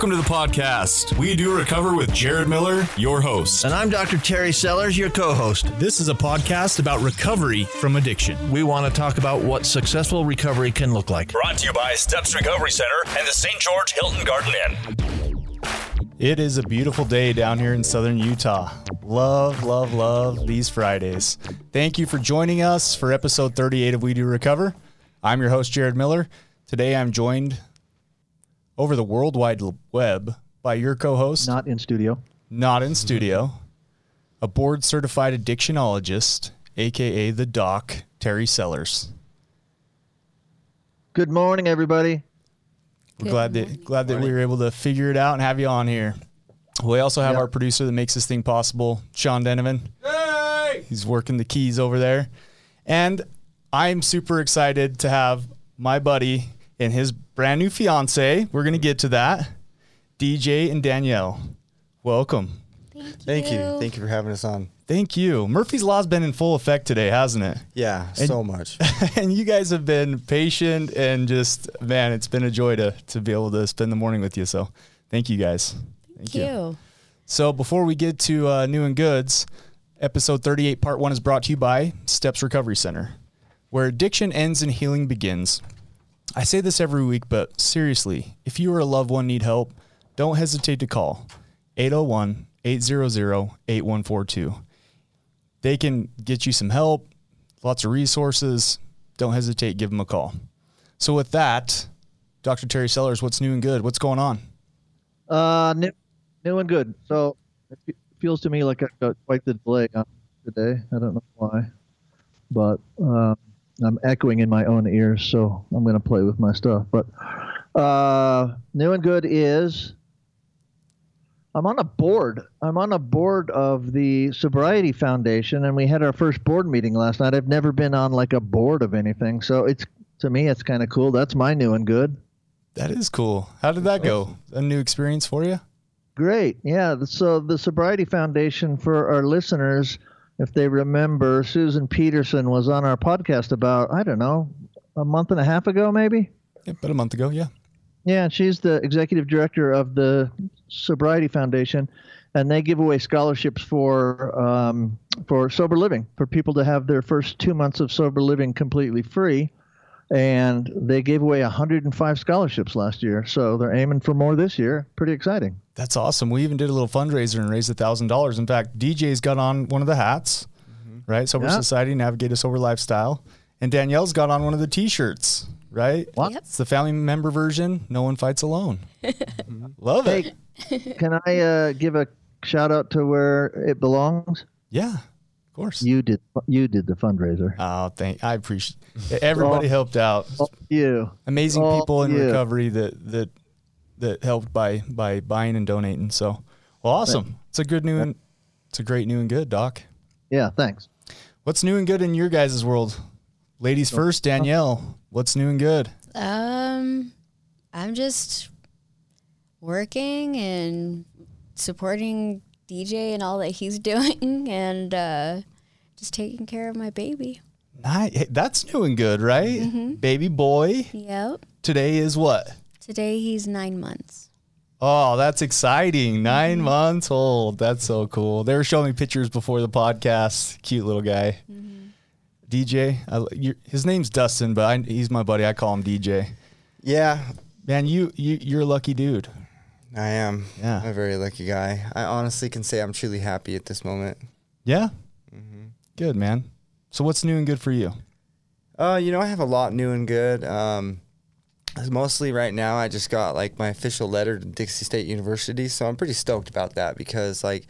Welcome to the podcast. We do recover with Jared Miller, your host. And I'm Dr. Terry Sellers, your co host. This is a podcast about recovery from addiction. We want to talk about what successful recovery can look like. Brought to you by Steps Recovery Center and the St. George Hilton Garden Inn. It is a beautiful day down here in southern Utah. Love, love, love these Fridays. Thank you for joining us for episode 38 of We Do Recover. I'm your host, Jared Miller. Today I'm joined over the World Wide Web by your co host, Not in studio. not in studio, a board certified addictionologist, aka the doc, Terry Sellers. Good morning, everybody. We're glad that glad that we were able to figure it out and have you on here. We also have Yep. our producer that makes this thing possible, Sean Denovan. He's working the keys over there. And I'm super excited to have my buddy and his brand new fiance. We're going to get to that. DJ and Danielle. Welcome. Thank you. Thank you Thank you for having us on. Thank you. Murphy's Law's been in full effect today, hasn't it? Yeah, And- so much. and you guys have been patient and just man, it's been a joy to to be able to spend the morning with you. So thank you guys. Thank, you. So before we get to uh, new and goods, episode 38, part one is brought to you by Steps Recovery Center, where addiction ends and healing begins. I say this every week, but seriously, if you or a loved one need help, don't hesitate to call 801 800 8142. They can get you some help, lots of resources. Don't hesitate, give them a call. So, with that, Dr. Terry Sellers, what's new and good? What's going on? Uh, new, new and good. So it feels to me like I've got quite the delay today. I don't know why, but uh, I'm echoing in my own ears, so I'm going to play with my stuff. But uh, new and good is I'm on a board. I'm on a board of the Sobriety Foundation, and we had our first board meeting last night. I've never been on like a board of anything, so it's to me it's kind of cool. That's my new and good. That is cool. How did that go? A new experience for you? Great. Yeah. So the Sobriety Foundation for our listeners, if they remember, Susan Peterson was on our podcast about, I don't know, a month and a half ago, maybe? Yeah, about a month ago. Yeah. Yeah. and She's the executive director of the Sobriety Foundation. And they give away scholarships for um, for sober living for people to have their first two months of sober living completely free, and they gave away 105 scholarships last year. So they're aiming for more this year. Pretty exciting. That's awesome. We even did a little fundraiser and raised a thousand dollars. In fact, DJ's got on one of the hats, right? Sober Yeah. Society, Navigate a Sober Lifestyle. And Danielle's got on one of the t-shirts, right? What? Yep. It's the family member version. No one fights alone. Love it. Can I uh, give a shout out to where it belongs? Yeah, of course. You did. You did the fundraiser. Oh, thank. I appreciate. Everybody Oh. helped out. You. Amazing Oh, people in yeah. recovery that that that helped by by buying and donating. So, well, awesome. It's a good new and it's a great new and good, Doc. Yeah. Thanks. What's new and good in your guys' world? Ladies first, Danielle. What's new and good? Um, I'm just working and supporting DJ and all that he's doing, and uh, just taking care of my baby. Nice. That's new and good, right? Baby boy. Yep. Today is what? Today he's nine months. Oh, that's exciting. 9 months old. That's so cool. They were showing me pictures before the podcast. Cute little guy. DJ. I, you his name's Dustin, but I, he's my buddy. I call him DJ. Yeah, Man, you, you you're a lucky dude. I am. Yeah. I'm a very lucky guy. I honestly can say I'm truly happy at this moment. Yeah. Mm-hmm. Good man. So what's new and good for you? Uh, you know, I have a lot new and good. Um, mostly right now, I just got like my official letter to Dixie State University, so I'm pretty stoked about that because like,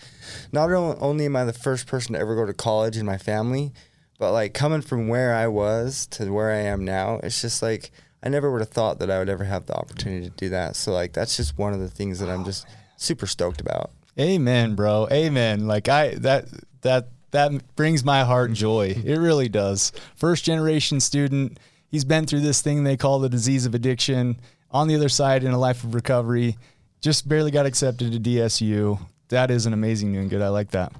not only am I the first person to ever go to college in my family, but like coming from where I was to where I am now, it's just like I never would have thought that I would ever have the opportunity to do that. So like, that's just one of the things that I'm just super stoked about. Amen, bro. Amen. Like I that that that brings my heart joy. It really does. First generation student. He's been through this thing they call the disease of addiction. On the other side, in a life of recovery, just barely got accepted to DSU. That is an amazing new and good. I like that.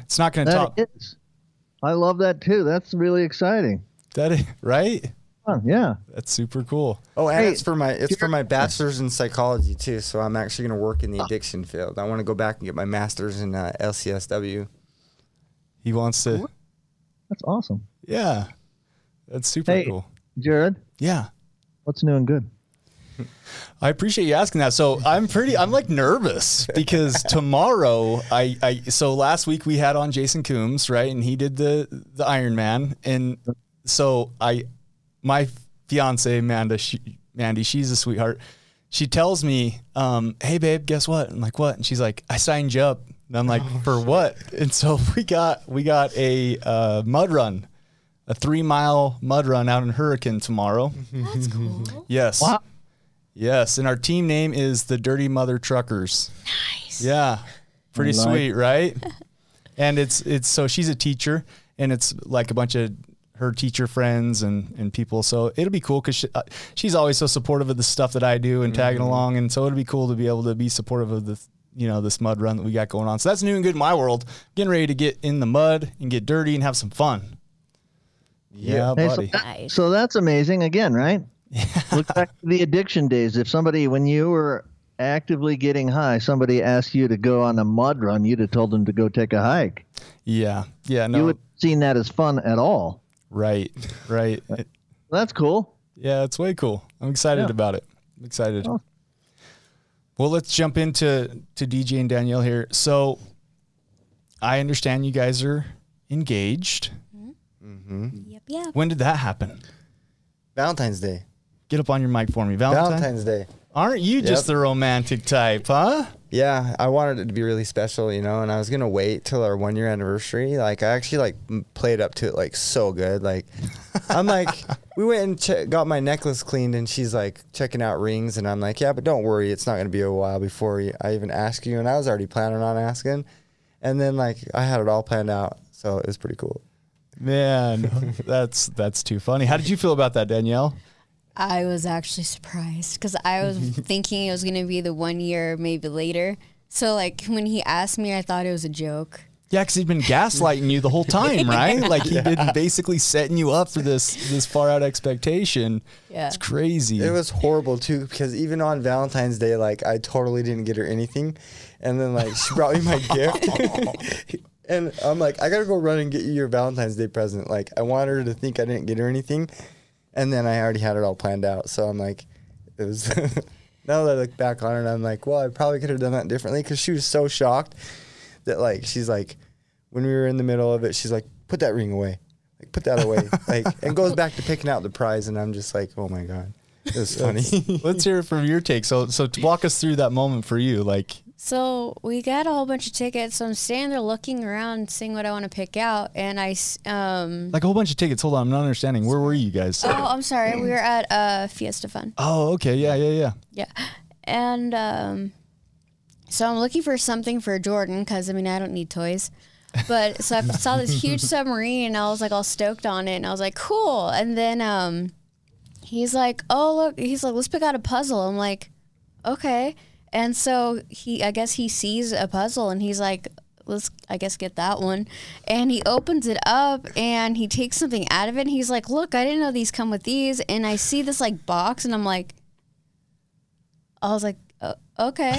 It's not going to That top is. I love that too. That's really exciting. that, i- right? fun. Yeah. That's super cool. Oh, and Hey, it's for my it's for my bachelor's in psychology too. So I'm actually going to work in the addiction field. I want to go back and get my master's in uh, LCSW. He wants to. That's awesome. Yeah, that's super Hey. cool. Jared, Yeah. what's new and good? I appreciate you asking that. So I'm pretty, I'm like nervous because tomorrow I, I, so last week we had on Jason Coombs, right? And he did the, the Iron Man. And so I, my fiance, Amanda, she, Mandy, she's a sweetheart. She tells me, um, Hey babe, guess what? I'm like, what? And she's like, I signed you up. And I'm like, for what? And so we got, we got a, uh, mud run, a three mile mud run out in Hurricane tomorrow. That's cool. Yes. Wow. Yes, and our team name is the Dirty Mother Truckers. Nice. Yeah, pretty like sweet, right? and it's it's so she's a teacher, and it's like a bunch of her teacher friends and and people. So it'll be cool because she, uh, she's always so supportive of the stuff that I do and tagging along, and so it'll be cool to be able to be supportive of the you know this mud run that we got going on. So that's new and good in my world. Getting ready to get in the mud and get dirty and have some fun. Yeah, Hey, so, buddy. that- so that's amazing again, right? Yeah. Look back to the addiction days. If somebody, when you were actively getting high, somebody asked you to go on a mud run, you'd have told them to go take a hike. yeah, yeah, no, You would have seen that as fun at all. right, right. That's cool. Yeah, it's way cool. I'm excited Yeah. about it. I'm excited. Oh. Well, let's jump into to DJ and Danielle here. So, I understand you guys are engaged. Mm-hmm. Yep. Yep. When did that happen? Valentine's Day. Get up on your mic for me. Valentine. Valentine's Day. Aren't you just the romantic type, huh? Yeah, I wanted it to be really special, you know, and I was gonna wait till our one year anniversary. Like, I actually like m- played up to it like so good. Like, I'm like, we went and che- got my necklace cleaned, and she's like checking out rings, and I'm like, yeah, but don't worry, it's not gonna be a while before I even ask you. And I was already planning on asking, and then like I had it all planned out, so it was pretty cool. Man, that's that's too funny. How did you feel about that, Danielle? I was actually surprised because I was thinking it was gonna be the one year, maybe later. So like when he asked me, I thought it was a joke. Yeah, because he'd been gaslighting you the whole time, right? Like he'd been basically setting you up for this this far out expectation. Yeah. It's crazy. It was horrible too because even on Valentine's Day, like I totally didn't get her anything, and then like she brought me my gift, and I'm like, I gotta go run and get you your Valentine's Day present. Like I want her to think I didn't get her anything, and then I already had it all planned out. So I'm like, it was. now that I look back on it, I'm like, well, I probably could have done that differently because she was so shocked that like she's like, when we were in the middle of it, she's like, put that ring away. Like put that away. like and goes back to picking out the prize and I'm just like, oh my God. It was funny. Let's hear it from your take. So, so to walk us through that moment for you, like, So we got a whole bunch of tickets. So I'm standing there looking around, seeing what I want to pick out, and I um. like a whole bunch of tickets. Hold on, I'm not understanding. Where were you guys? Oh, I'm sorry. We were at uh, Fiesta Fun. Oh, okay, yeah, yeah, yeah. Yeah. And um, so I'm looking for something for Jordan because, I mean, I don't need toys. But so I saw this huge submarine and I was like all stoked on it and I was like, cool. And then um, he's like, oh, look, he's like, let's pick out a puzzle. I'm like, okay. And so he, I guess he sees a puzzle and he's like, let's, I guess, get that one. And he opens it up and he takes something out of it. And he's like, look, I didn't know these come with these. And I see this like box and I'm like, I was like, "Uh, okay.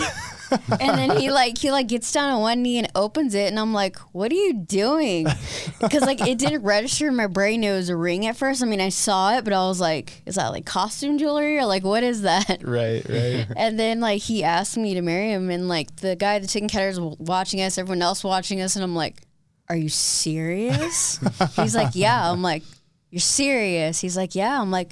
and then he like he like gets down on one knee and opens it, and I'm like, what are you doing? Because like it didn't register in my brain it was a ring at first. I mean, I saw it, but I was like, is that like costume jewelry or like what is that? Right, right. And then like he asked me to marry him, and like the guy, the chicken cutter, is watching us, everyone else watching us, and I'm like, are you serious? He's like, yeah. I'm like, you're serious? He's like, yeah. I'm like,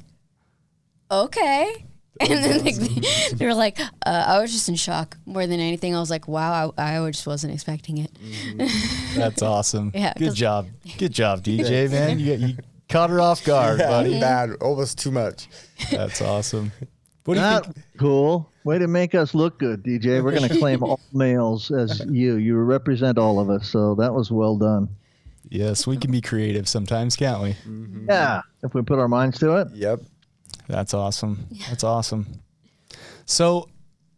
okay. And then like, they were like, uh, I was just in shock more than anything. I was like, wow, I, I just wasn't expecting it. That's awesome. Yeah, Good 'cause- job. Good job, DJ, man. You, you caught her off guard, buddy. Bad, almost too much. That's awesome. What do you Not think? cool. Way to make us look good, DJ. We're going to claim all males as you. You represent all of us. So that was well done. Yes, we can be creative sometimes, can't we? Yeah. If we put our minds to it. Yep. That's awesome. That's awesome. So,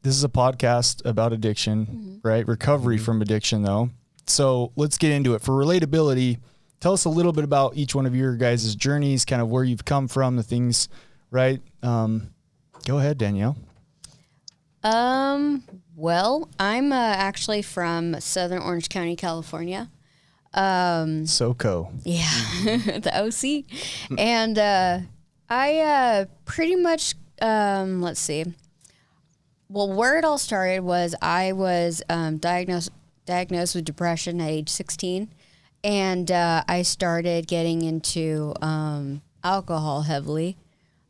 this is a podcast about addiction, right? Recovery from addiction, though. So, let's get into it. For relatability, tell us a little bit about each one of your guys' journeys, kind of where you've come from, the things, right? Um, go ahead, Danielle. Um, well, I'm uh, actually from Southern Orange County, California. Um, SoCo. Yeah, the OC. And uh, I uh, pretty much, um, let's see. Well, where it all started was I was um, diagnosed diagnosed with depression at age 16, and uh, I started getting into um, alcohol heavily,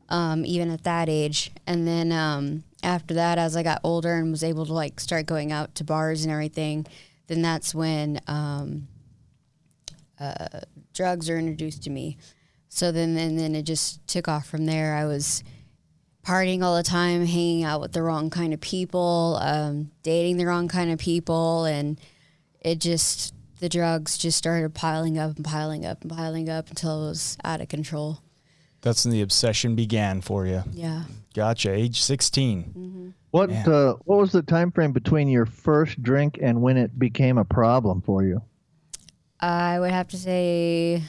um, even at that age. And then um, after that, as I got older and was able to like start going out to bars and everything, then that's when um, uh, drugs are introduced to me. So then, and then it just took off from there. I was partying all the time, hanging out with the wrong kind of people, um, dating the wrong kind of people, and it just the drugs just started piling up and piling up and piling up until it was out of control. That's when the obsession began for you. Yeah. Gotcha. Age 16. What uh, what was the time frame between your first drink and when it became a problem for you? I would have to say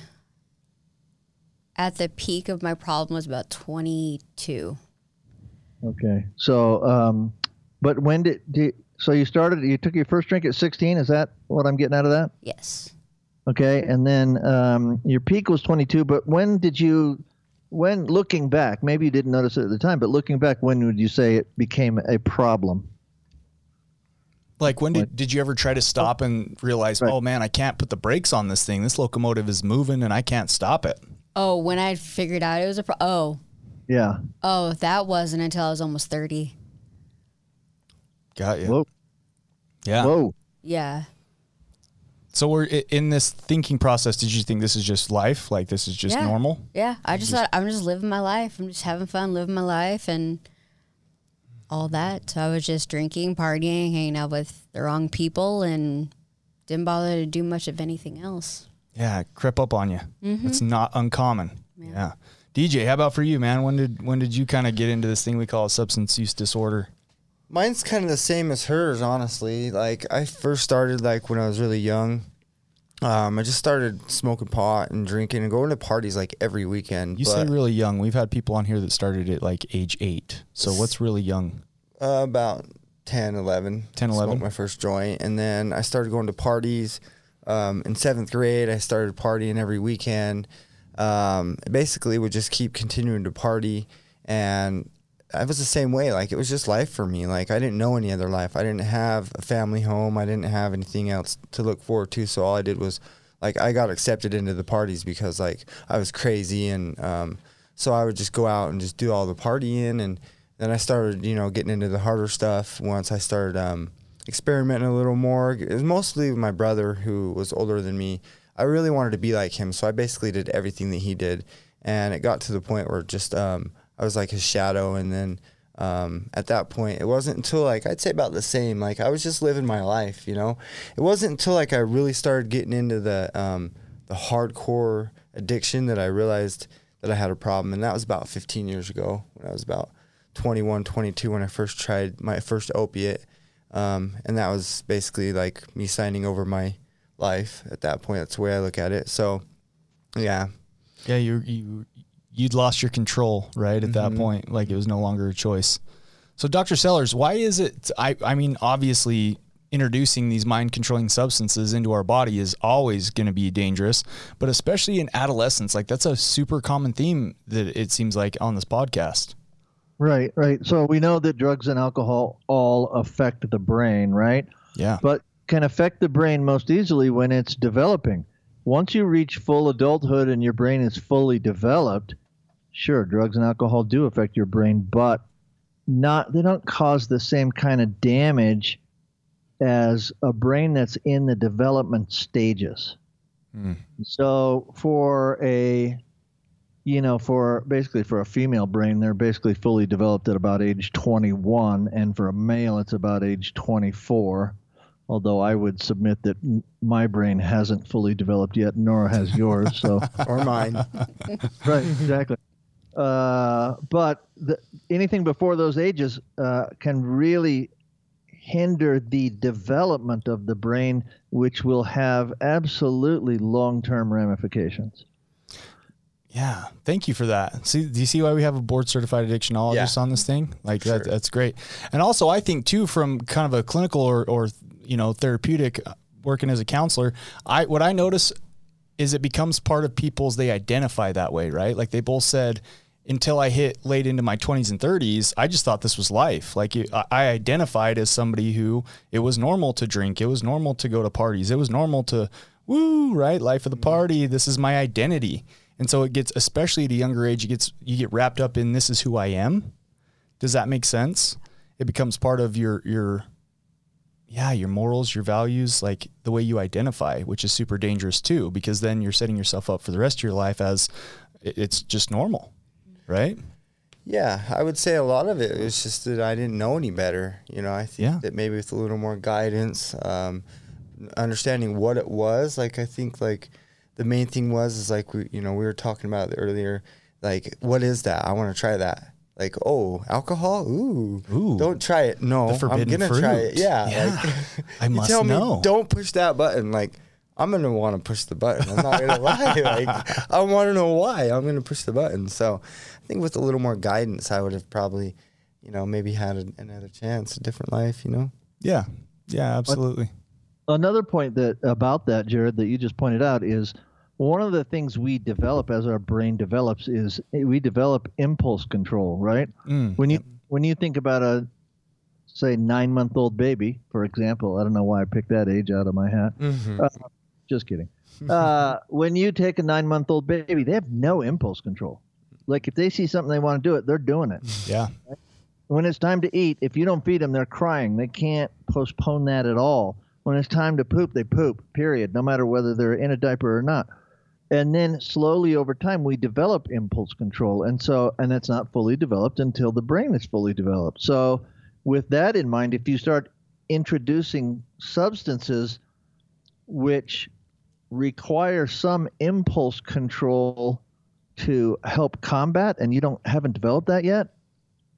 at the peak of my problem was about 22. Okay. So, um, but when did, did so you started? You took your first drink at 16. Is that what I'm getting out of that? Yes. Okay. And then um, your peak was 22. But when did you? When looking back, maybe you didn't notice it at the time, but looking back, when would you say it became a problem? Like when did, did you ever try to stop and realize, Right. oh man, I can't put the brakes on this thing. This locomotive is moving and I can't stop it. Oh, when I figured out it was a pro- oh Yeah. oh that wasn't until I was almost 30. Got you. Whoa. Yeah. Whoa. Yeah. So we're i- in this thinking process. Did you think this is just life? Like this is just Yeah. normal? Yeah, I just thought I'm just living my life. I'm just having fun, living my life, and all that. So I was just drinking, partying, hanging out with the wrong people, and didn't bother to do much of anything else. Yeah, it crept up on you. It's not uncommon. Yeah. DJ, how about for you, man? When did when did you kind of get into this thing we call substance use disorder? Mine's kind of the same as hers, honestly. Like I first started like when I was really young. Um, I just started smoking pot and drinking and going to parties like every weekend. You say really young. We've had people on here that started at like age eight. So what's really young? uh, about 10, 11. 10, 11. Smoked my first joint, and then I started going to parties. Um, in seventh grade, I started partying every weekend. Um, basically, would just keep continuing to party, and I was the same way. Like it was just life for me. Like I didn't know any other life. I didn't have a family home. I didn't have anything else to look forward to. So all I did was like I got accepted into the parties because like I was crazy and um, so I would just go out and just do all the partying and then I started you know getting into the harder stuff once I started um, experimenting a little more. It was mostly my brother who was older than me. I really wanted to be like him, so I basically did everything that he did, and it got to the point where just um, I was like his shadow, and then um, at that point, it wasn't until like I'd say about the same. Like I was just living my life, you know. It wasn't until like I really started getting into the um, the hardcore addiction that I realized that I had a problem, and that was about 15 years ago when I was about 21, 22 when I first tried my first opiate, um, and that was basically like me signing over my life at that point. That's the way I look at it. So, yeah, Yeah, you you you'd lost your control, right? At that point, like it was no longer a choice. So, Dr. Sellers, why is it? I I mean, obviously, introducing these mind controlling substances into our body is always going to be dangerous, but especially in adolescence, like that's a super common theme that it seems like on this podcast. Right, right. So we know that drugs and alcohol all affect the brain, right? Yeah. But can affect the brain most easily when it's developing. Once you reach full adulthood and your brain is fully developed, sure, drugs and alcohol do affect your brain, but not they don't cause the same kind of damage as a brain that's in the development stages. Hmm. So for a you know, for basically for a female brain, they're basically fully developed at about age 21, and for a male, it's about age 24. Although I would submit that my brain hasn't fully developed yet, nor has yours. So, or mine. right, exactly. Uh, but the, anything before those ages uh, can really hinder the development of the brain, which will have absolutely long term ramifications. Yeah, thank you for that. See, do you see why we have a board certified addictionologist Yeah. on this thing? Like that, Sure. that's great. And also, I think too, from kind of a clinical or, or you know therapeutic uh, working as a counselor, I what I notice is it becomes part of people's they identify that way, right? Like they both said. Until I hit late into my 20s and 30s, I just thought this was life. Like I I identified as somebody who it was normal to drink, it was normal to go to parties, it was normal to woo, right? Life of the party. This is my identity. And so it gets, especially at a younger age, it gets you get wrapped up in this is who I am. Does that make sense? It becomes part of your your yeah, your morals, your values, like the way you identify, which is super dangerous too, because then you're setting yourself up for the rest of your life as it's just normal, right? Yeah, I would say a lot of it was just that I didn't know any better. You know, I think Yeah. that maybe with a little more guidance, um, understanding what it was, like I think like the main thing was is like we you know we were talking about earlier, like what is that? I want to try that. Like oh, alcohol? Ooh, Ooh. don't try it. No, The I'm gonna try it. Yeah, Yeah. like I you must tell know. me don't push that button. Like I'm gonna want to push the button. I'm not gonna lie. Like I want to know why I'm gonna push the button. So I think with a little more guidance, I would have probably, you know, maybe had a, another chance, a different life. You know. Yeah. Yeah, absolutely. Another point that about that, Jared, that you just pointed out is one of the things we develop as our brain develops is we develop impulse control, right? Mm, when you when you think about a say nine month old baby, for example, I don't know why I picked that age out of my hat. Uh, just kidding. Uh, when you take a nine month old baby, they have no impulse control. Like if they see something they want to do it, they're doing it. Yeah. When it's time to eat, if you don't feed them, they're crying. They can't postpone that at all. When it's time to poop, they poop, period, no matter whether they're in a diaper or not. And then slowly over time, we develop impulse control. And so, and that's not fully developed until the brain is fully developed. So, with that in mind, if you start introducing substances which require some impulse control to help combat and you don't haven't developed that yet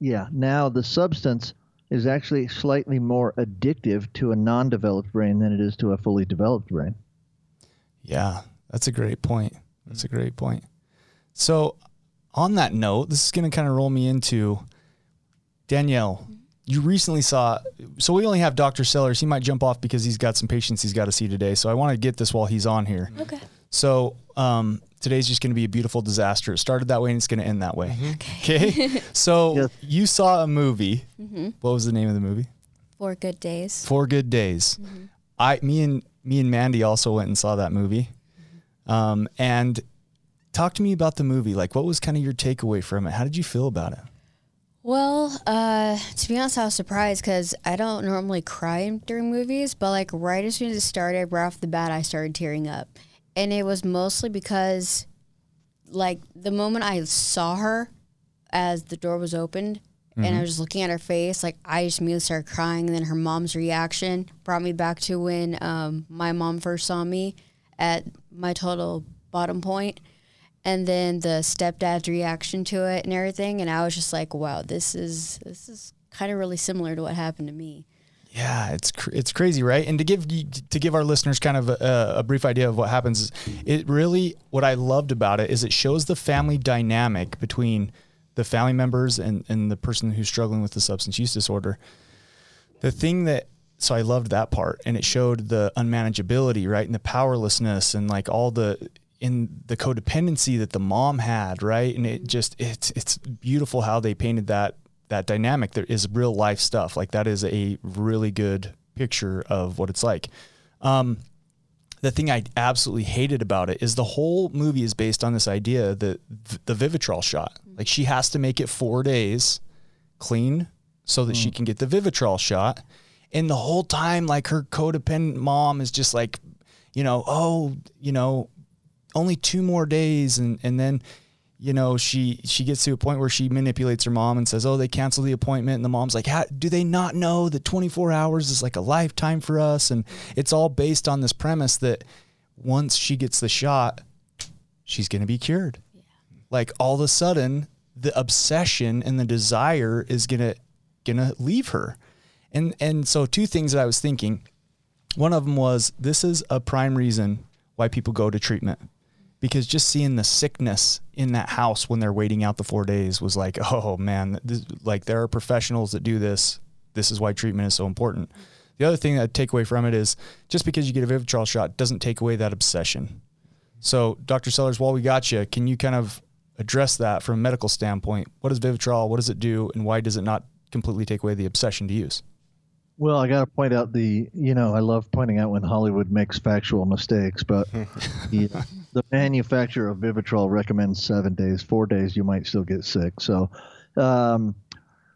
yeah now the substance is actually slightly more addictive to a non-developed brain than it is to a fully developed brain Yeah, that's a great point. That's a mm. great point. So, on that note, this is going to kind of roll me into Danielle. Mm-hmm. You recently saw, so we only have Dr. Sellers. He might jump off because he's got some patients he's got to see today. So, I want to get this while he's on here. Mm-hmm. Okay. So, um, today's just going to be a beautiful disaster. It started that way and it's going to end that way. Mm-hmm. Okay. so, Yes. you saw a movie. What was the name of the movie? Four good days. Four Good Days. I, me and me and Mandy also went and saw that movie. Um, and talk to me about the movie. Like, what was kind of your takeaway from it? How did you feel about it? Well, uh, to be honest, I was surprised because I don't normally cry during movies, but like right as soon as it started, right off the bat, I started tearing up, and it was mostly because, like, the moment I saw her, as the door was opened, and I was just looking at her face, like I just immediately started crying. And then her mom's reaction brought me back to when um, my mom first saw me at my total bottom point and then the stepdad's reaction to it and everything and i was just like wow this is this is kind of really similar to what happened to me Yeah, it's cr- it's crazy, right? And to give to give our listeners kind of a, a brief idea of what happens, it really what I loved about it is it shows the family dynamic between the family members and and the person who's struggling with the substance use disorder. The thing that so I loved that part, and it showed the unmanageability, right, and the powerlessness, and like all the in the codependency that the mom had, right, and it just it's it's beautiful how they painted that that dynamic. There is real life stuff, like that is a really good picture of what it's like. Um, the thing I absolutely hated about it is the whole movie is based on this idea that the Vivitrol shot, like she has to make it four days clean so that she can get the Vivitrol shot. And the whole time, like her codependent mom is just like, you know, oh, you know, only two more days, and and then, you know, she she gets to a point where she manipulates her mom and says, oh, they canceled the appointment, and the mom's like, How, do they not know that 24 hours is like a lifetime for us? And it's all based on this premise that once she gets the shot, she's going to be cured. Like all of a sudden, the obsession and the desire is gonna gonna leave her. And and so two things that I was thinking. One of them was this is a prime reason why people go to treatment. Because just seeing the sickness in that house when they're waiting out the 4 days was like, "Oh man, this, like there are professionals that do this. This is why treatment is so important." The other thing that I take away from it is just because you get a Vivitrol shot doesn't take away that obsession. So, Dr. Sellers, while we got you, can you kind of address that from a medical standpoint? What is Vivitrol? What does it do? And why does it not completely take away the obsession to use? Well, I got to point out the, you know, I love pointing out when Hollywood makes factual mistakes, but the, the manufacturer of Vivitrol recommends seven days. Four days, you might still get sick. So, um,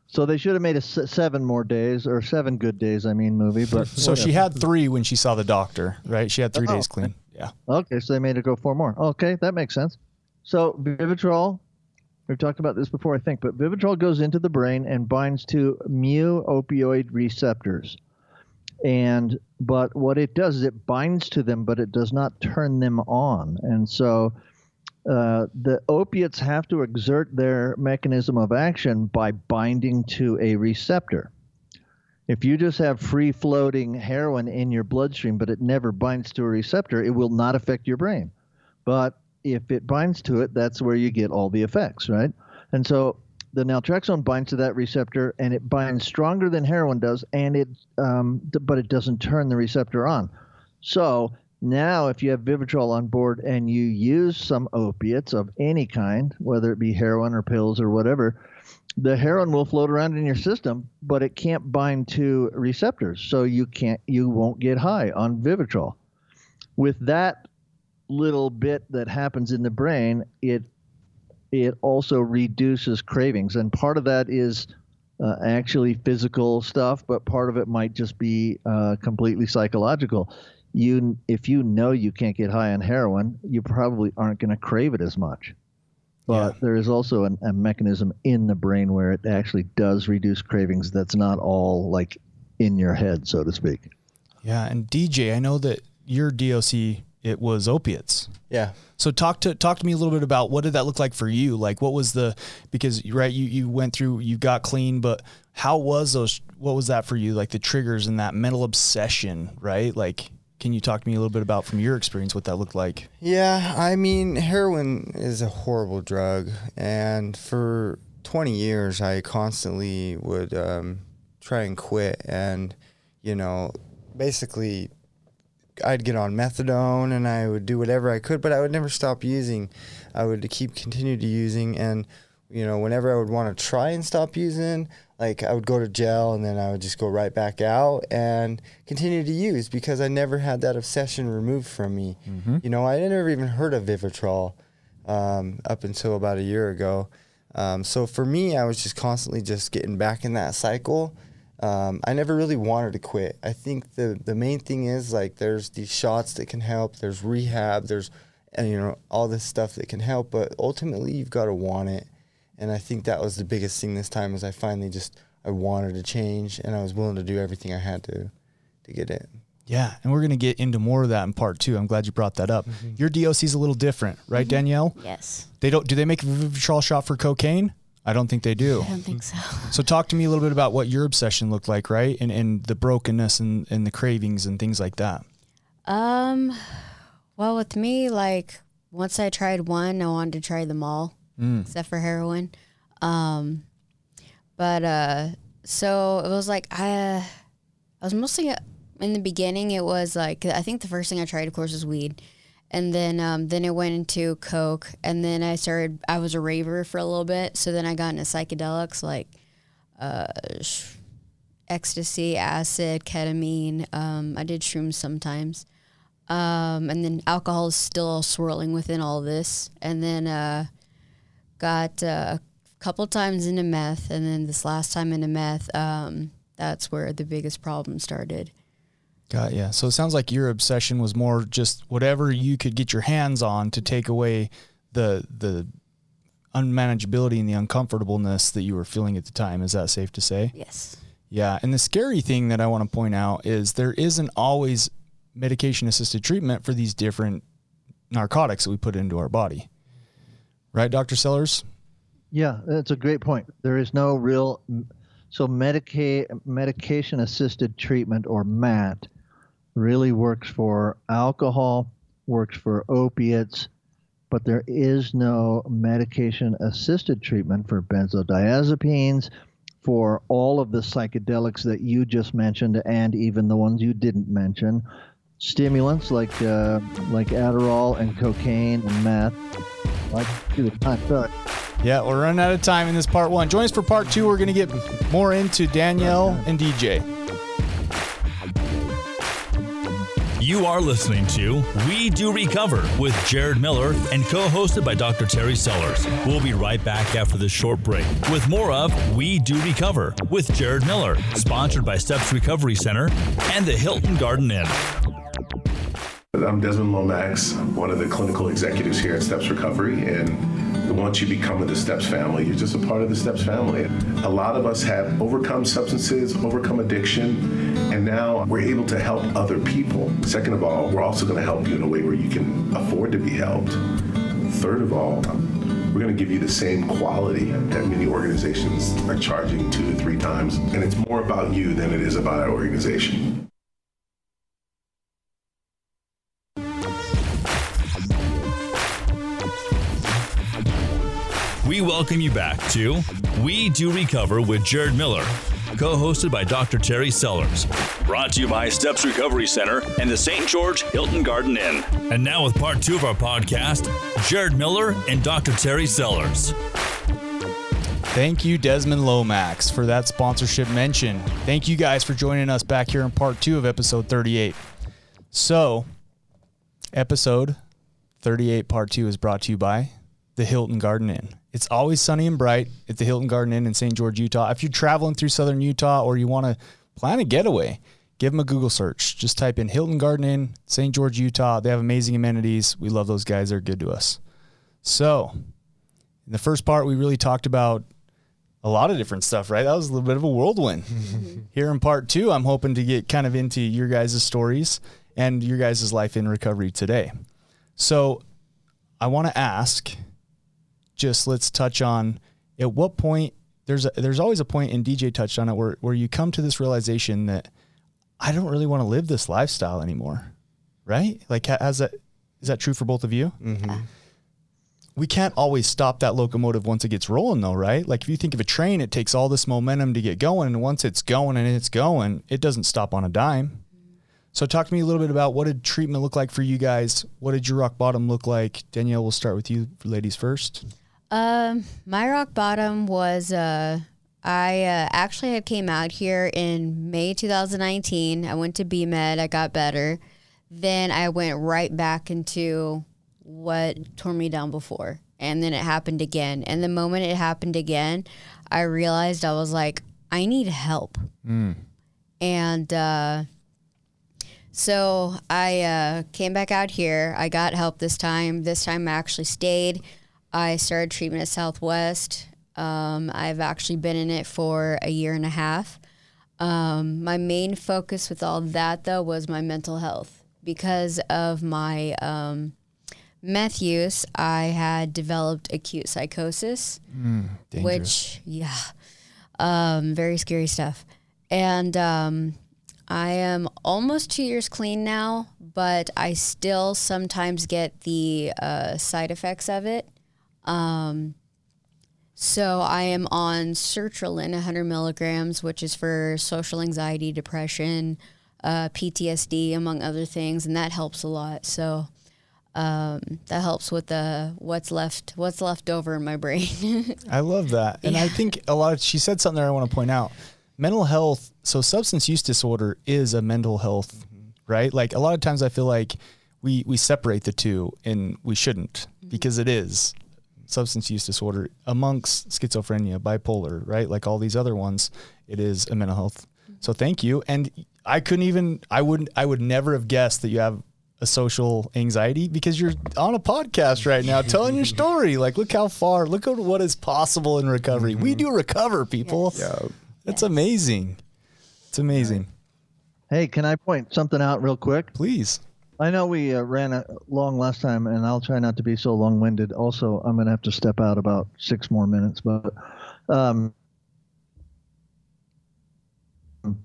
so they should have made a s- seven more days or seven good days. I mean, movie. But So she had three when she saw the doctor, right? She had three Oh, days clean. Yeah. Okay, so they made it go four more. Okay, that makes sense. So Vivitrol, we've talked about this before, I think, but Vivitrol goes into the brain and binds to mu opioid receptors. And but what it does is it binds to them, but it does not turn them on. And so uh, the opiates have to exert their mechanism of action by binding to a receptor. If you just have free floating heroin in your bloodstream, but it never binds to a receptor, it will not affect your brain. But if it binds to it, that's where you get all the effects, right? And so the naltrexone binds to that receptor, and it binds stronger than heroin does, and it, um, but it doesn't turn the receptor on. So now, if you have Vivitrol on board and you use some opiates of any kind, whether it be heroin or pills or whatever, the heroin will float around in your system, but it can't bind to receptors, so you can't, you won't get high on Vivitrol. With that little bit that happens in the brain, it it also reduces cravings, and part of that is uh, actually physical stuff, but part of it might just be uh, completely psychological. You, if you know you can't get high on heroin, you probably aren't going to crave it as much. But there is also an, a mechanism in the brain where it actually does reduce cravings. That's not all like in your head, so to speak. Yeah. And DJ, I know that your DOC, it was opiates. Yeah. So talk to talk to me a little bit about what did that look like for you? Like what was the because right you you went through you got clean, but how was those what was that for you? Like the triggers and that mental obsession, right? Like can you talk to me a little bit about from your experience what that looked like? Yeah, I mean, heroin is a horrible drug, and for 20 years, I constantly would um, try and quit, and you know, basically, I'd get on methadone and I would do whatever I could, but I would never stop using. I would keep continue to using, and you know, whenever I would want to try and stop using, like I would go to jail and then I would just go right back out and continue to use because I never had that obsession removed from me. You know, I had never even heard of Vivitrol um, up until about a year ago. Um, so for me, I was just constantly just getting back in that cycle. Um, I never really wanted to quit. I think the the main thing is like there's these shots that can help. There's rehab. There's and you know all this stuff that can help. But ultimately, you've got to want it. And I think that was the biggest thing this time is I finally just I wanted to change and I was willing to do everything I had to to get it. Yeah, and we're going to get into more of that in part 2. I'm glad you brought that up. Your DOC is a little different, right Danielle? Yes. They don't do they make a Vivitrol shot for cocaine? I don't think they do. I don't think so. So talk to me a little bit about what your obsession looked like, right? And and the brokenness and, and the cravings and things like that. Um, well, with me, like once I tried one, I wanted to try them all, except for heroin. Um, but uh, so it was like I, uh, I was mostly uh, in the beginning. It was like I think the first thing I tried, of course, was weed, and then um, then it went into coke, and then I started. I was a raver for a little bit, so then I got into psychedelics like uh, ecstasy, acid, ketamine. Um, I did shrooms sometimes. Um, and then alcohol is still swirling within all this. And then uh, got uh, a couple times into meth, and then this last time into meth, um, that's where the biggest problem started. Got yeah. So it sounds like your obsession was more just whatever you could get your hands on to take away the the unmanageability and the uncomfortableness that you were feeling at the time. Is that safe to say? Yes. Yeah. And the scary thing that I want to point out is there isn't always medication assisted treatment for these different narcotics that we put into our body. Right, Dr. Sellers? Yeah, that's a great point. There is no real. So medica- medication assisted treatment or MAT really works for alcohol, works for opiates, but there is no medication assisted treatment for benzodiazepines, for all of the psychedelics that you just mentioned and even the ones you didn't mention. Stimulants like uh, like Adderall and cocaine and meth. Yeah, we're running out of time in this part one. Join us for part two. We're going to get more into Danielle and DJ. You are listening to We Do Recover with Jared Miller and co hosted by Dr. Terry Sellers. We'll be right back after this short break with more of We Do Recover with Jared Miller, sponsored by Steps Recovery Center and the Hilton Garden Inn. I'm Desmond Lomax, one of the clinical executives here at Steps Recovery, and once you become of the Steps family, you're just a part of the Steps family. A lot of us have overcome substances, overcome addiction, and now we're able to help other people. Second of all, we're also going to help you in a way where you can afford to be helped. Third of all, we're going to give you the same quality that many organizations are charging two to three times, and it's more about you than it is about our organization. We welcome you back to We Do Recover with Jared Miller, co hosted by Dr. Terry Sellers. Brought to you by Steps Recovery Center and the St. George Hilton Garden Inn. And now, with part two of our podcast, Jared Miller and Dr. Terry Sellers. Thank you, Desmond Lomax, for that sponsorship mention. Thank you guys for joining us back here in part two of episode 38. So, episode 38, part two, is brought to you by the Hilton Garden Inn. It's always sunny and bright at the Hilton Garden Inn in St. George, Utah. If you're traveling through southern Utah or you want to plan a getaway, give them a Google search. Just type in Hilton Garden Inn, St. George, Utah. They have amazing amenities. We love those guys. They're good to us. So, in the first part, we really talked about a lot of different stuff, right? That was a little bit of a whirlwind. Here in part two, I'm hoping to get kind of into your guys' stories and your guys' life in recovery today. So, I want to ask just let's touch on at what point there's a, there's always a point and DJ touched on it where where you come to this realization that I don't really want to live this lifestyle anymore, right? Like has that is that true for both of you? Mm-hmm. We can't always stop that locomotive once it gets rolling, though, right? Like if you think of a train, it takes all this momentum to get going, and once it's going and it's going, it doesn't stop on a dime. So talk to me a little bit about what did treatment look like for you guys? What did your rock bottom look like? Danielle, we'll start with you, ladies first. Um, my rock bottom was uh, I uh, actually had came out here in May 2019. I went to BMed. I got better. Then I went right back into what tore me down before, and then it happened again. And the moment it happened again, I realized I was like, I need help. And uh, so I uh, came back out here. I got help this time. This time I actually stayed. I started treatment at Southwest. Um, I've actually been in it for a year and a half. Um, my main focus with all that, though, was my mental health. Because of my um, meth use, I had developed acute psychosis, which, yeah, um, very scary stuff. And um, I am almost two years clean now, but I still sometimes get the uh, side effects of it. Um, so I am on sertraline, 100 milligrams, which is for social anxiety, depression, uh, PTSD, among other things, and that helps a lot. So um, that helps with the what's left, what's left over in my brain. I love that. And I think a lot of, she said something that I want to point out. Mental health, so substance use disorder is a mental health, right? Like a lot of times I feel like we, we separate the two and we shouldn't because it is substance use disorder amongst schizophrenia, bipolar, right? Like all these other ones, it is a mental health. So thank you. And I couldn't even, I wouldn't, I would never have guessed that you have a social anxiety because you're on a podcast right now telling your story. Like, look how far, look at what is possible in recovery. We mm-hmm. do recover, people. Yeah. That's amazing. It's amazing. Hey, can I point something out real quick? Please. I know we uh, ran a long last time, and I'll try not to be so long-winded. Also, I'm going to have to step out about six more minutes, but um,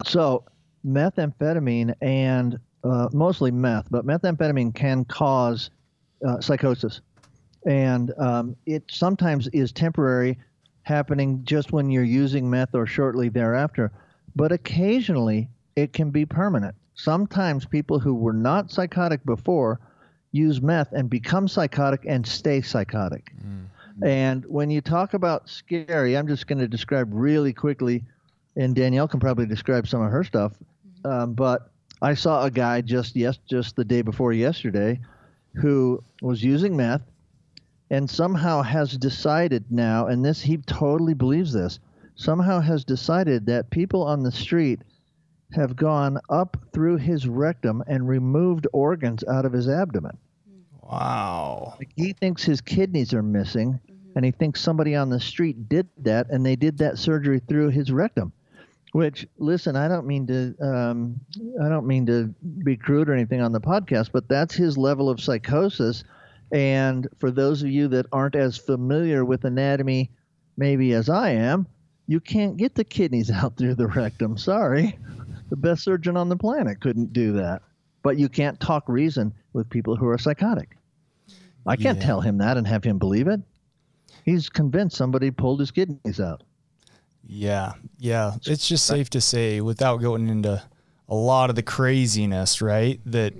so methamphetamine and uh, mostly meth, but methamphetamine can cause uh, psychosis, and um, it sometimes is temporary, happening just when you're using meth or shortly thereafter. But occasionally, it can be permanent. Sometimes people who were not psychotic before use meth and become psychotic and stay psychotic. And when you talk about scary, I'm just going to describe really quickly, and Danielle can probably describe some of her stuff. Um, but I saw a guy just yes, just the day before yesterday, who was using meth, and somehow has decided now, and this he totally believes this, somehow has decided that people on the street have gone up through his rectum and removed organs out of his abdomen. Wow. Like he thinks his kidneys are missing, and he thinks somebody on the street did that, and they did that surgery through his rectum. Which, listen, I don't mean to, um, I don't mean to be crude or anything on the podcast, but that's his level of psychosis. And for those of you that aren't as familiar with anatomy, maybe as I am, you can't get the kidneys out through the rectum. Sorry, the best surgeon on the planet couldn't do that. But you can't talk reason with people who are psychotic. I can't Yeah. tell him that and have him believe it. He's convinced somebody pulled his kidneys out. Yeah, yeah. It's just safe to say, without going into a lot of the craziness, right? That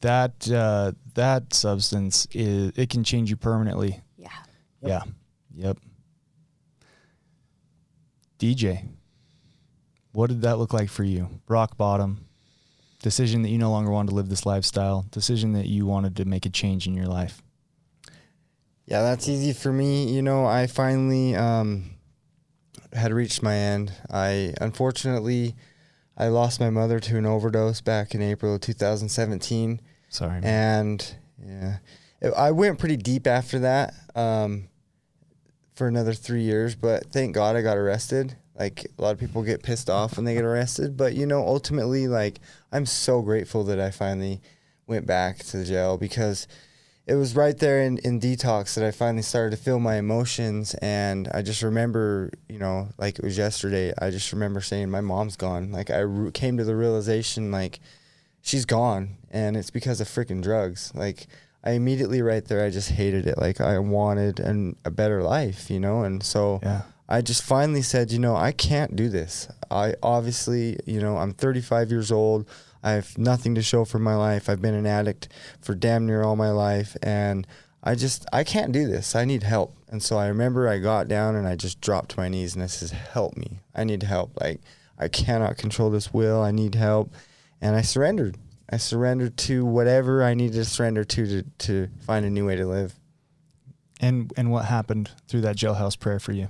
that uh, that substance is it can change you permanently. Yeah. Yeah. Yep. DJ, what did that look like for you? Rock bottom. Decision that you no longer wanted to live this lifestyle. Decision that you wanted to make a change in your life. Yeah, that's easy for me. You know, I finally um, had reached my end. I unfortunately I lost my mother to an overdose back in April of 2017, Sorry. man. and yeah, it, I went pretty deep after that um, for another three years. But thank God I got arrested. Like a lot of people get pissed off when they get arrested, but you know, ultimately, like I'm so grateful that I finally went back to the jail because it was right there in, in detox that I finally started to feel my emotions. And I just remember, you know, like it was yesterday, I just remember saying, My mom's gone. Like I re- came to the realization, like, she's gone. And it's because of freaking drugs. Like, I immediately right there, I just hated it. Like, I wanted an, a better life, you know? And so yeah. I just finally said, you know, I can't do this. I obviously, you know, I'm 35 years old. I have nothing to show for my life. I've been an addict for damn near all my life. And I just, I can't do this. I need help. And so I remember I got down and I just dropped to my knees and I says, help me. I need help. Like, I cannot control this will. I need help. And I surrendered. I surrendered to whatever I needed to surrender to to, to find a new way to live. And and what happened through that jailhouse prayer for you?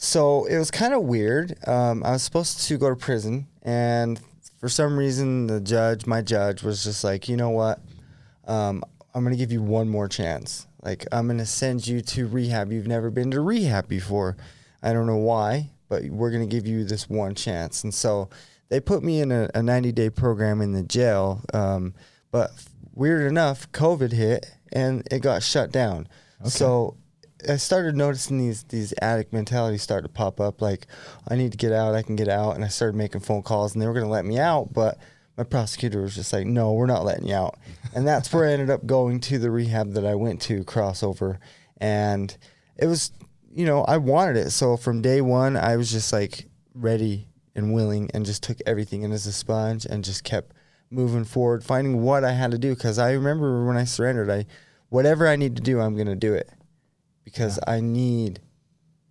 So it was kind of weird. Um, I was supposed to go to prison, and for some reason, the judge, my judge, was just like, you know what? Um, I'm gonna give you one more chance. Like I'm gonna send you to rehab. You've never been to rehab before. I don't know why, but we're gonna give you this one chance. And so they put me in a, a 90 day program in the jail. Um, but weird enough, COVID hit and it got shut down. So I started noticing these these addict mentalities start to pop up. Like, I need to get out, I can get out, and I started making phone calls, and they were going to let me out, but my prosecutor was just like, "No, we're not letting you out," and that's where I ended up going to the rehab that I went to, crossover, and it was, you know, I wanted it. So from day one, I was just like ready and willing, and just took everything in as a sponge, and just kept moving forward, finding what I had to do. Because I remember when I surrendered, I whatever I need to do, I'm going to do it because I need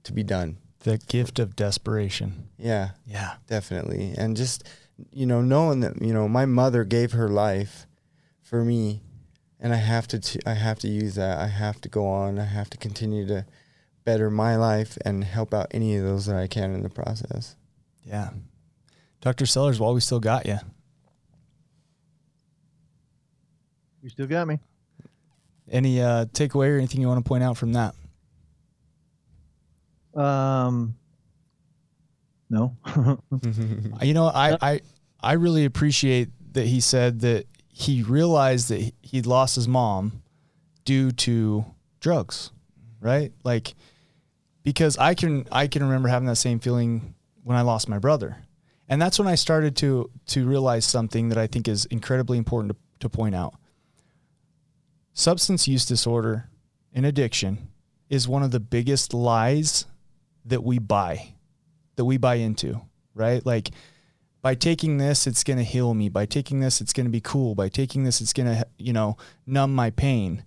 to be done. The gift of desperation. Yeah, Yeah. definitely. And just, you know, knowing that, you know, my mother gave her life for me and I have to, t- I have to use that. I have to go on. I have to continue to better my life and help out any of those that I can in the process. Yeah. Dr. Sellers, while we still got you, You still got me. any uh, takeaway or anything you want to point out from that? Um, no. You know, I, I, I really appreciate that he said that he realized that he- he'd lost his mom due to drugs, right? Like, because I can, I can remember having that same feeling when I lost my brother. And that's when I started to to realize something that I think is incredibly important to, to point out. Substance use disorder and addiction is one of the biggest lies that we buy, that we buy into, right? Like by taking this, it's going to heal me. By taking this, it's going to be cool. By taking this, it's going to, you know, numb my pain.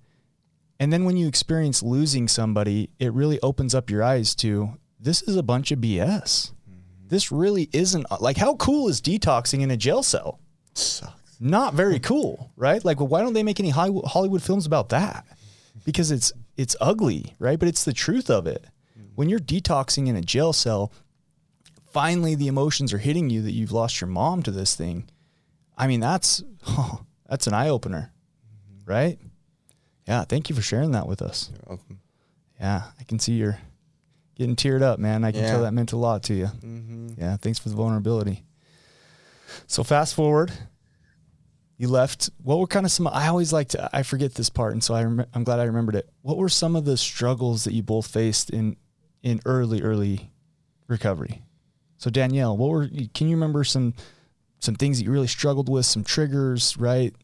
And then when you experience losing somebody, it really opens up your eyes to this is a bunch of BS. This really isn't like how cool is detoxing in a jail cell? Sucks. Not very cool, right? Like, well, why don't they make any Hollywood Hollywood films about that? Because it's it's ugly, right? But it's the truth of it. When you're detoxing in a jail cell, finally the emotions are hitting you that you've lost your mom to this thing. I mean, that's oh, that's an eye opener, right? Yeah, thank you for sharing that with us. You're welcome. Yeah, I can see you're getting teared up, man. I can Yeah. tell that meant a lot to you. Mm-hmm. Yeah, thanks for the vulnerability. So fast forward, you left. What were kind of some? I always like to. I forget this part, and so I rem, I'm glad I remembered it. What were some of the struggles that you both faced in in early early recovery? So Danielle, what were? Can you remember some some things that you really struggled with? Some triggers, right?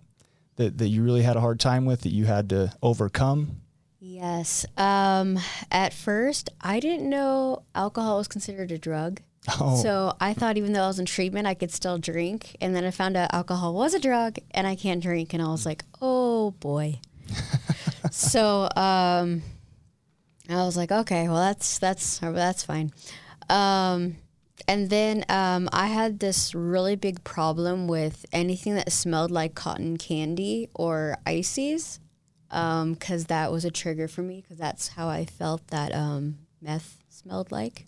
That that you really had a hard time with that you had to overcome. Yes. Um, at first, I didn't know alcohol was considered a drug. Oh, So I thought even though I was in treatment, I could still drink. And then I found out alcohol was a drug and I can't drink. And I was like, oh boy. so um, I was like, okay, well, that's, that's, that's fine. Um, and then um, I had this really big problem with anything that smelled like cotton candy or ices because that was a trigger for me because that's how I felt that um, meth smelled like.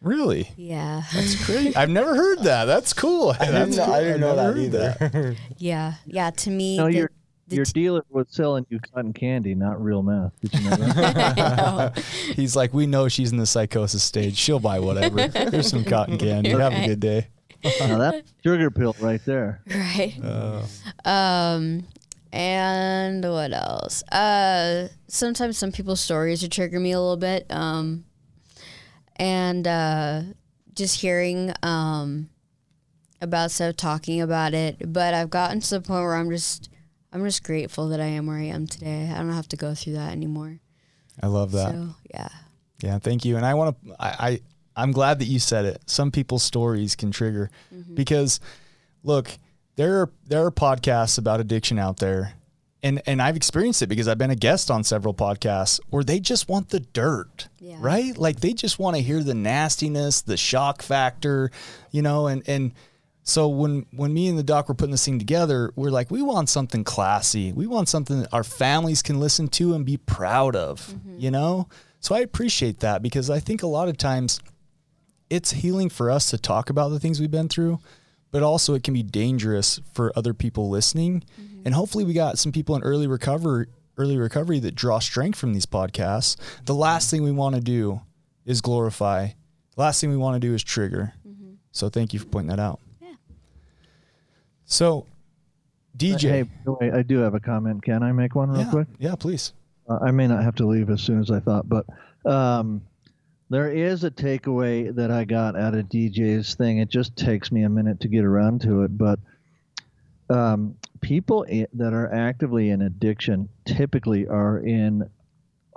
really? Yeah. That's great. I've never heard that. That's cool. I didn't know, cool. I didn't know that heard either. Yeah, yeah. To me, No, the- your t- dealer was selling you cotton candy, not real meth. Did you know that? He's like, we know she's in the psychosis stage. She'll buy whatever. Here's some cotton candy. Have a good day. now that's sugar pill right there. right. Uh, Um, and what else? Uh, sometimes some people's stories would trigger me a little bit. Um, and uh, just hearing um about stuff, talking about it. But I've gotten to the point where I'm just, I'm just grateful that I am where I am today. I don't have to go through that anymore. I love that. So yeah. Yeah, thank you. And I want to. I, I I'm glad that you said it. Some people's stories can trigger mm-hmm. because, look, there are there are podcasts about addiction out there, and and I've experienced it because I've been a guest on several podcasts where they just want the dirt, Yeah. right? Like they just want to hear the nastiness, the shock factor, you know, and and. So when when me and the doc were putting this thing together, we're like, we want something classy. We want something that our families can listen to and be proud of, mm-hmm. you know? So I appreciate that because I think a lot of times it's healing for us to talk about the things we've been through, but also it can be dangerous for other people listening. Mm-hmm. And hopefully we got some people in early recovery early recovery that draw strength from these podcasts. The last thing we want to do is glorify. The last thing we want to do is trigger. Mm-hmm. So thank you for pointing that out. So DJ Hey, by the way, I do have a comment. Can I make one real yeah, quick? yeah, please. Uh, I may not have to leave as soon as I thought, but um, there is a takeaway that I got out of DJ's thing. It just takes me a minute to get around to it, but um, people i- that are actively in addiction typically are in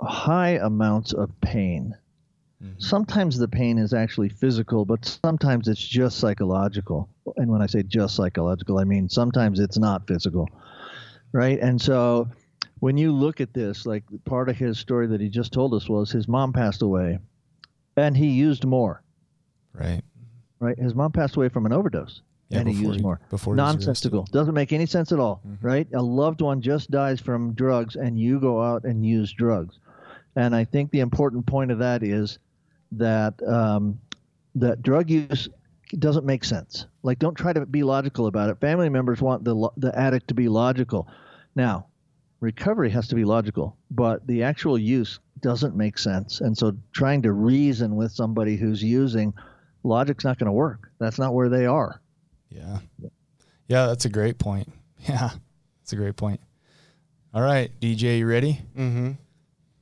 high amounts of pain. Mm-hmm. Sometimes the pain is actually physical, but sometimes it's just psychological. And when I say just psychological, I mean sometimes it's not physical, right? And so when you look at this, like part of his story that he just told us was his mom passed away and he used more, Right. right? His mom passed away from an overdose Yeah, and he used he- more. before. Nonsensical. Doesn't make any sense at all, mm-hmm. right? A loved one just dies from drugs and you go out and use drugs. And I think the important point of that is that um, that drug use doesn't make sense. Like, don't try to be logical about it. Family members want the lo- the addict to be logical. Now, recovery has to be logical, but the actual use doesn't make sense. And so, trying to reason with somebody who's using logic's not going to work. That's not where they are. Yeah. Yeah, that's a great point. Yeah. That's a great point. All right, DJ, you ready? Mm-hmm.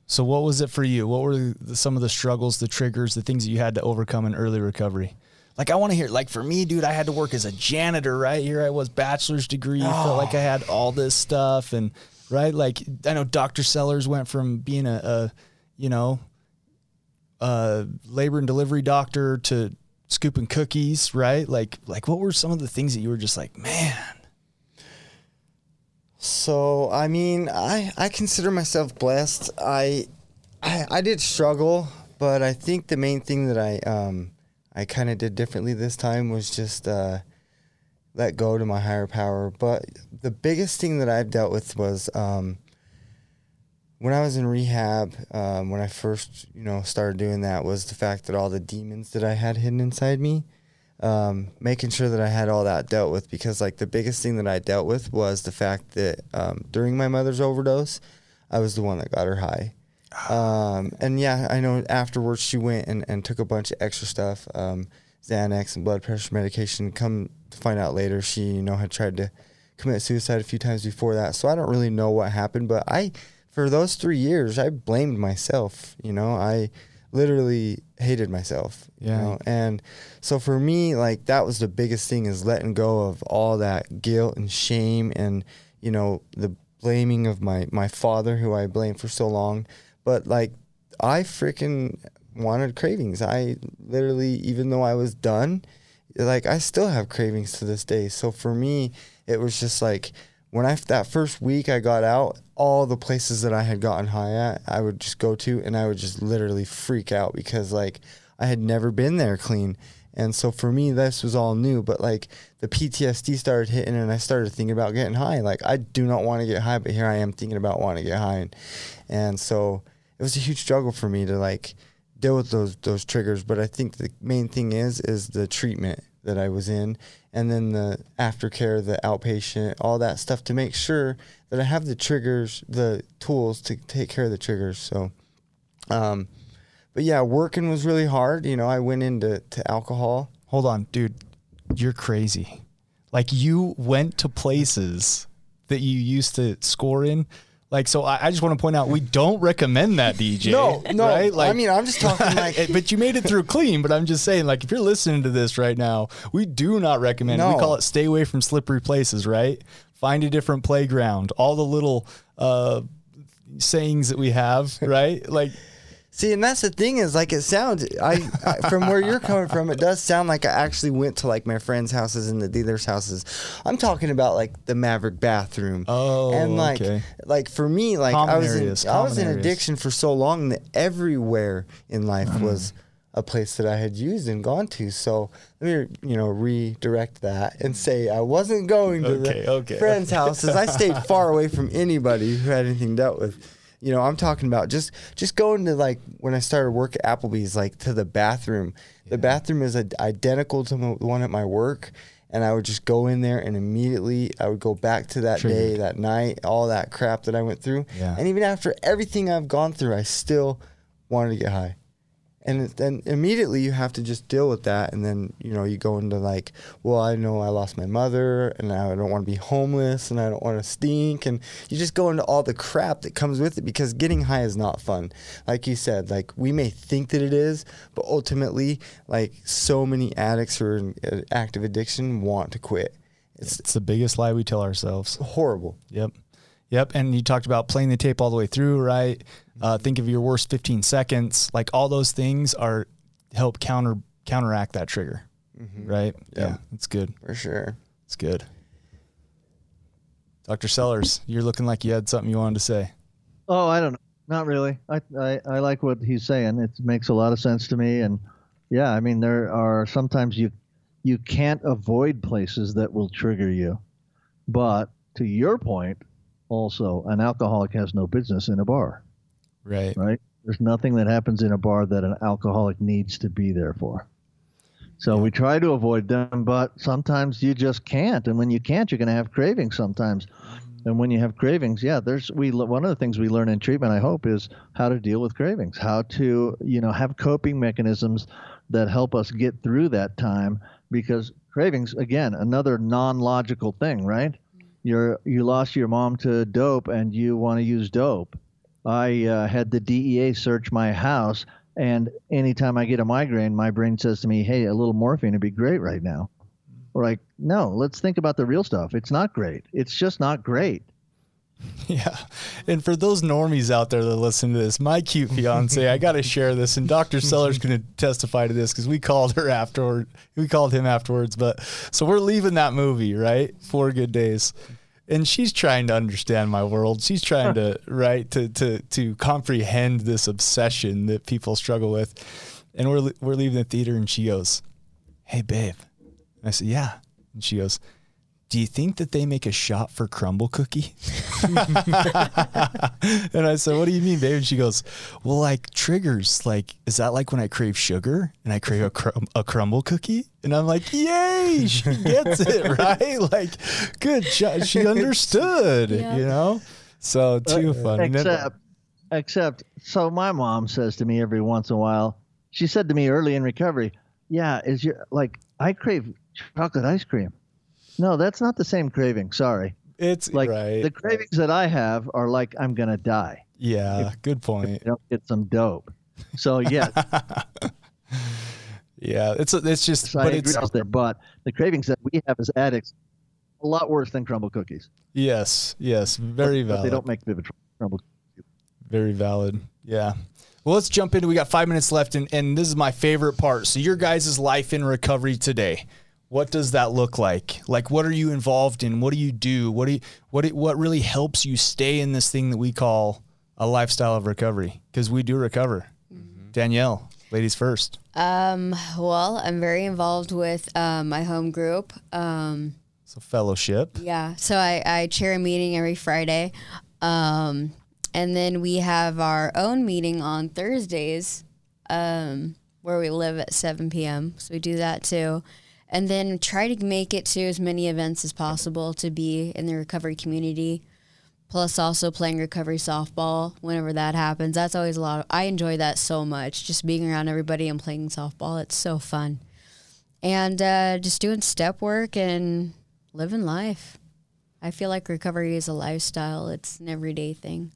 So, what was it for you? What were the, some of the struggles, the triggers, the things that you had to overcome in early recovery? Like I want to hear. Like for me, dude, I had to work as a janitor. Right here, I was bachelor's degree. Felt like I had oh. all this stuff, and right, like I know Dr. Sellers went from being a, a you know, a labor and delivery doctor to scooping cookies. Right, like like what were some of the things that you were just like, man? So I mean, I I consider myself blessed. I I, I did struggle, but I think the main thing that I um I kind of did differently this time was just uh, let go to my higher power. But the biggest thing that I've dealt with was um, when I was in rehab. Um, when I first you know started doing that was the fact that all the demons that I had hidden inside me um, making sure that I had all that dealt with because like the biggest thing that I dealt with was the fact that um, during my mother's overdose, I was the one that got her high. Um, and yeah, I know afterwards she went and, and took a bunch of extra stuff, um, Xanax and blood pressure medication. Come to find out later, she you know had tried to commit suicide a few times before that. So I don't really know what happened, but I for those three years I blamed myself. You know, I literally hated myself. Yeah. You know? And so for me, like that was the biggest thing is letting go of all that guilt and shame and, you know, the blaming of my, my father who I blamed for so long. But like I freaking wanted cravings. I literally, even though I was done, like I still have cravings to this day. So for me, it was just like when I that first week I got out, all the places that I had gotten high at, I would just go to and I would just literally freak out because like I had never been there clean. And so for me, this was all new, but like the PTSD started hitting and I started thinking about getting high. Like I do not want to get high, but here I am thinking about wanting to get high. And, and so it was a huge struggle for me to like deal with those, those triggers. But I think the main thing is, is the treatment that I was in and then the aftercare, the outpatient, all that stuff to make sure that I have the triggers, the tools to take care of the triggers. So, um, but yeah, working was really hard. You know, I went into to alcohol. Hold on, dude. You're crazy. Like you went to places that you used to score in. Like so, I, I just want to point out we don't recommend that DJ. No, no. right? I mean, I'm just talking like- but you made it through clean. But I'm just saying, like, if you're listening to this right now, we do not recommend. it. We call it stay away from slippery places. Right? Find a different playground. All the little uh, sayings that we have. Right? Like. See, and that's the thing is like it sounds. I, I from where you're coming from, it does sound like I actually went to like my friends' houses and the dealers' houses. I'm talking about like the Maverik bathroom. Oh, and like okay. like for me, like I was areas, in I was common in areas. addiction for so long that everywhere in life Mm. was a place that I had used and gone to. So let me you know redirect that and say I wasn't going to Okay, the okay, friends' houses. I stayed far away from anybody who had anything dealt with. You know, I'm talking about just just going to like when I started work at Applebee's, like to the bathroom. The bathroom is identical to the one at my work, and I would just go in there and immediately I would go back to that day, that night, all that crap that I went through. Yeah. And even after everything I've gone through, I still wanted to get high. And then immediately you have to just deal with that, and then you know you go into like, well, I know I lost my mother, and I don't want to be homeless, and I don't want to stink, and you just go into all the crap that comes with it because getting high is not fun. Like you said, like we may think that it is, but ultimately, like so many addicts who are in uh, active addiction want to quit. It's It's the biggest lie we tell ourselves. horrible. Yep. Yep. And you talked about playing the tape all the way through, right? Uh, think of your worst 15 seconds. Like all those things are help counter counteract that trigger, right? Yeah. It's good. For sure. It's good. Dr. Sellers, you're looking like you had something you wanted to say. Oh, I don't know. Not really. I, I, I like what he's saying. It makes a lot of sense to me. And yeah, I mean, there are sometimes you you can't avoid places that will trigger you. But to your point, also, an alcoholic has no business in a bar, Right. right? There's nothing that happens in a bar that an alcoholic needs to be there for. So we try to avoid them, but sometimes you just can't. And when you can't, you're going to have cravings sometimes. And when you have cravings, yeah, there's we one of the things we learn in treatment, I hope, is how to deal with cravings, how to you know have coping mechanisms that help us get through that time. Because cravings, again, another non-logical thing, right? You're you lost your mom to dope, and you want to use dope. I uh, had the DEA search my house And anytime I get a migraine, my brain says to me, "Hey, a little morphine would be great right now." We're like, "No, let's think about the real stuff. It's not great. It's just not great." Yeah. And for those normies out there that listen to this, my cute fiance, I got to share this. And Dr. Seller's to testify to this because we called her afterward. We called him afterwards. But so we're leaving that movie, right? Four good days. And she's trying to understand my world. She's trying to, right, to, to, to comprehend this obsession that people struggle with. And we're, we're leaving the theater and she goes, Hey, babe. And I said, Yeah. And she goes, do you think that they make a shot for Crumbl cookie? and I said, what do you mean, babe? And she goes, well, like triggers, like, is that like when I crave sugar and I crave a, crum- a Crumbl cookie? And I'm like, yay, she gets it, right? Like, good job. She understood, Yeah. you know? So too uh, funny. Except, except, so my mom says to me every once in a while. She said to me early in recovery, "Yeah, is your like I crave chocolate ice cream." No, that's not the same craving. Sorry. it's Like right. the cravings that I have are like I'm gonna die. yeah, good If point. I don't get some dope. So yeah. Yeah, it's it's just, so I but agree it's there. But the cravings that we have as addicts, a lot worse than Crumbl cookies. yes, yes, very But valid. they don't make Vivitrol Crumbl. Very valid. Yeah. Well, let's jump into. We got five minutes left, and, and this is my favorite part. So, your guys' life in recovery today. What does that look like? Like, what are you involved in? What do you do? What do you, what do- what really helps you stay in this thing that we call a lifestyle of recovery? Because we do recover. Danielle, ladies first. Um, well, I'm very involved with um, my home group. Um, So fellowship. yeah, so I, I chair a meeting every Friday. Um, and then we have our own meeting on Thursdays um, where we live at 7 p.m. So we do that too. And then try to make it to as many events as possible to be in the recovery community. Plus, also playing recovery softball whenever that happens. That's always a lot. Of, I enjoy that so much. Just being around everybody and playing softball. It's so fun. And uh, just doing step work and living life. I feel like recovery is a lifestyle. It's an everyday thing.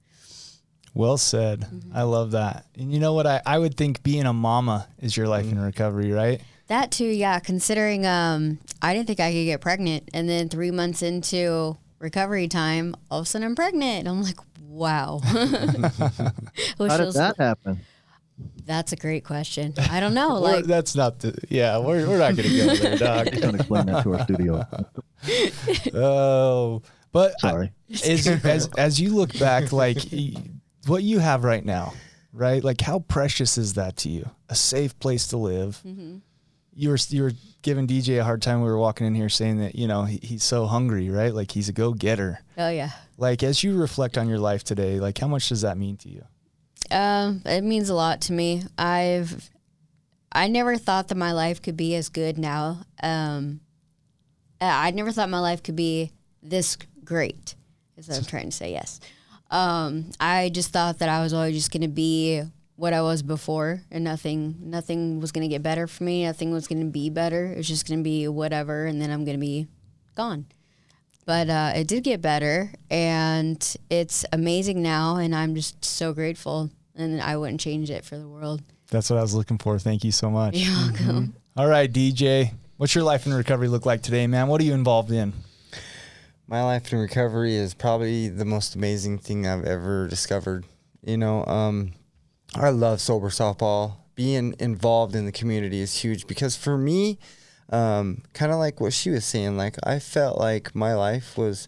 Well said. I love that. And you know what? I, I would think being a mama is your life in recovery, right? That too, yeah. Considering um, I didn't think I could get pregnant, and then three months into recovery time, all of a sudden I'm pregnant. I'm like, wow. How did that happen? That's a great question. I don't know. Like, that's not the, yeah, we're, we're not going to go there, dog. Don't explain that to our studio. Oh, but I- Sorry. as, as as you look back, like what you have right now, right? Like how precious is that to you? A safe place to live. You were you were giving DJ a hard time. We were walking in here saying that you know he, he's so hungry, right? Like he's a go getter. oh yeah. Like as you reflect on your life today, like how much does that mean to you? Um, it means a lot to me. I've I never thought that my life could be as good now. Um, I never thought my life could be this great. Is what I'm trying to say. Yes. Um, I just thought that I was always just going to be what I was before, and nothing, nothing was going to get better for me. Nothing was going to be better. It was just going to be whatever, and then I'm going to be gone. But uh, it did get better, and it's amazing now, and I'm just so grateful, and I wouldn't change it for the world. That's what I was looking for. Thank you so much. You're welcome. All right, DJ, what's your life in recovery look like today, man? What are you involved in? My life in recovery is probably the most amazing thing I've ever discovered. You know, um, I love sober softball. Being involved in the community is huge because for me, um, kind of like what she was saying, like I felt like my life was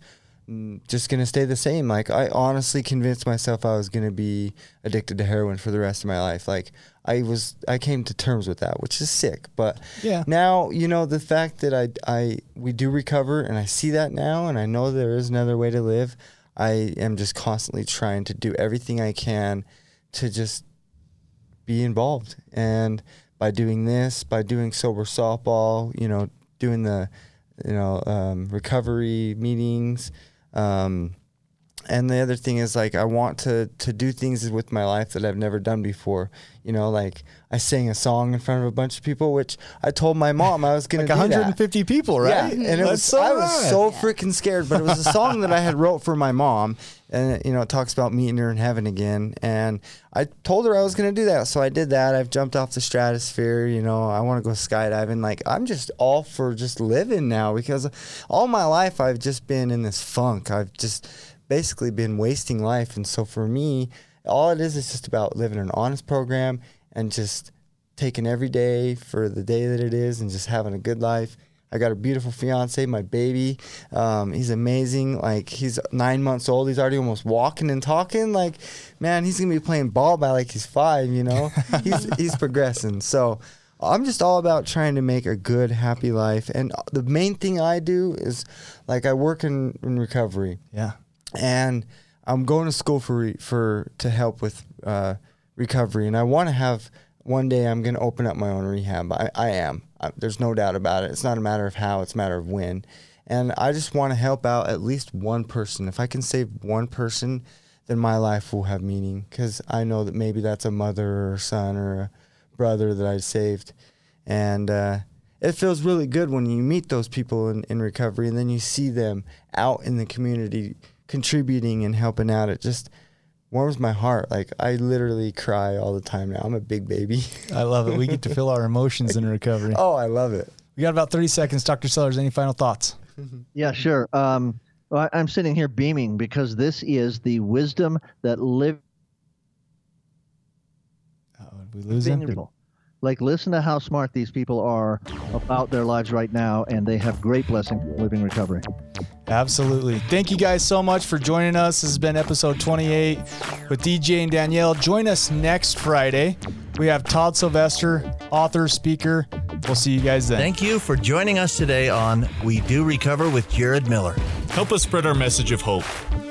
mm, just gonna stay the same. Like I honestly convinced myself I was gonna be addicted to heroin for the rest of my life. Like I was, I came to terms with that, which is sick. But Yeah. now you know the fact that I, I, we do recover, and I see that now, and I know there is another way to live. I am just constantly trying to do everything I can to just be involved. And by doing this, by doing sober softball, you know, doing the, you know, um, recovery meetings, um, and the other thing is like I want to to do things with my life that I've never done before. You know, like I sang a song in front of a bunch of people, which I told my mom I was going Like to do that. 150 people, right? Yeah, and it That's was so I was rad. so freaking scared, but it was a song that I had wrote for my mom, and you know it talks about meeting her in heaven again. And I told her I was gonna do that, so I did that. I've jumped off the stratosphere. You know, I want to go skydiving. Like I'm just all for just living now because all my life I've just been in this funk. I've just basically been wasting life, and so for me, all it is is just about living an honest program and just taking every day for the day that it is and just having a good life. I got a beautiful fiance, my baby. Um, he's amazing. Like he's nine months old. He's already almost walking and talking. Like, man, he's gonna be playing ball by like he's five. You know, he's he's progressing. So I'm just all about trying to make a good, happy life. And the main thing I do is like I work in, in recovery Yeah. And I'm going to school for re- for to help with uh, recovery, and I want to have one day I'm going to open up my own rehab. I, I am. I, there's no doubt about it. It's not a matter of how; it's a matter of when. And I just want to help out at least one person. If I can save one person, then my life will have meaning. Because I know that maybe that's a mother or son or a brother that I saved, and uh, it feels really good when you meet those people in, in recovery, and then you see them out in the community contributing and helping out. It just warms my heart. Like I literally cry all the time now. I'm a big baby. I love it. We get to feel our emotions in recovery. oh, I love it. We got about 30 seconds. Dr. Sellers, any final thoughts? Yeah, sure. Um, well, I- I'm sitting here beaming because this is the wisdom that live Uh, did we lose him? People. Like, listen to how smart these people are about their lives right now, and they have great blessing living recovery. Absolutely. Thank you guys so much for joining us. This has been episode 28 with DJ and Danielle. Join us next Friday. We have Todd Sylvester, author, speaker. We'll see you guys then. Thank you for joining us today on We Do Recover with Jared Miller. Help us spread our message of hope.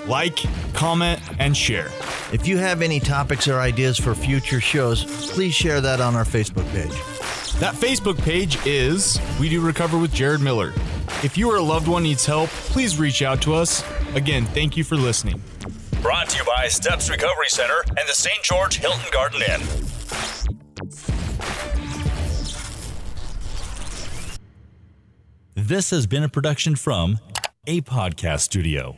Like, comment, and share. If you have any topics or ideas for future shows, please share that on our Facebook page. That Facebook page is We Do Recover with Jared Miller. If you or a loved one needs help, please reach out to us. Again, thank you for listening. Brought to you by Steps Recovery Center and the St. George Hilton Garden Inn. This has been a production from a podcast studio.